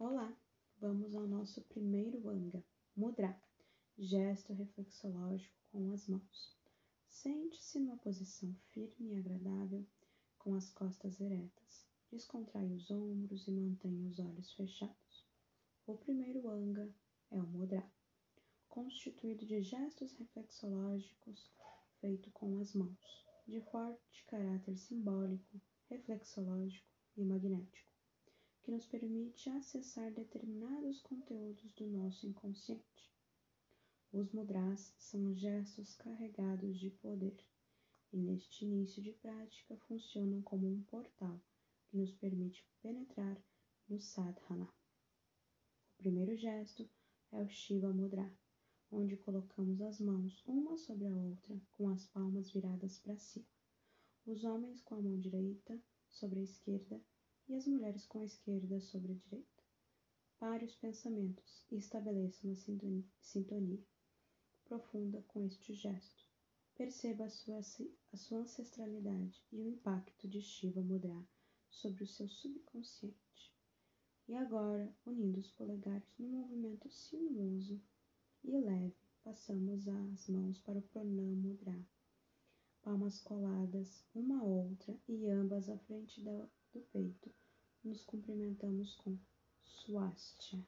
Olá, vamos ao nosso primeiro anga, mudra, gesto reflexológico com as mãos. Sente-se numa posição firme e agradável, com as costas eretas. Descontrai os ombros e mantenha os olhos fechados. O primeiro anga é o mudra, constituído de gestos reflexológicos feito com as mãos, de forte caráter simbólico, reflexológico e magnético que nos permite acessar determinados conteúdos do nosso inconsciente. Os mudras são gestos carregados de poder e, neste início de prática, funcionam como um portal que nos permite penetrar no sadhana. O primeiro gesto é o Shiva Mudra, onde colocamos as mãos uma sobre a outra com as palmas viradas para cima. Os homens com a mão direita sobre a esquerda e as mulheres com a esquerda sobre a direita. Pare os pensamentos e estabeleça uma sintonia profunda com este gesto. Perceba a sua, a sua ancestralidade e o impacto de Shiva Mudra sobre o seu subconsciente. E agora, unindo os polegares no movimento sinuoso e leve, passamos as mãos para o Pranam Mudra. Palmas coladas uma à outra e ambas à frente do peito nos cumprimentamos com Swastia.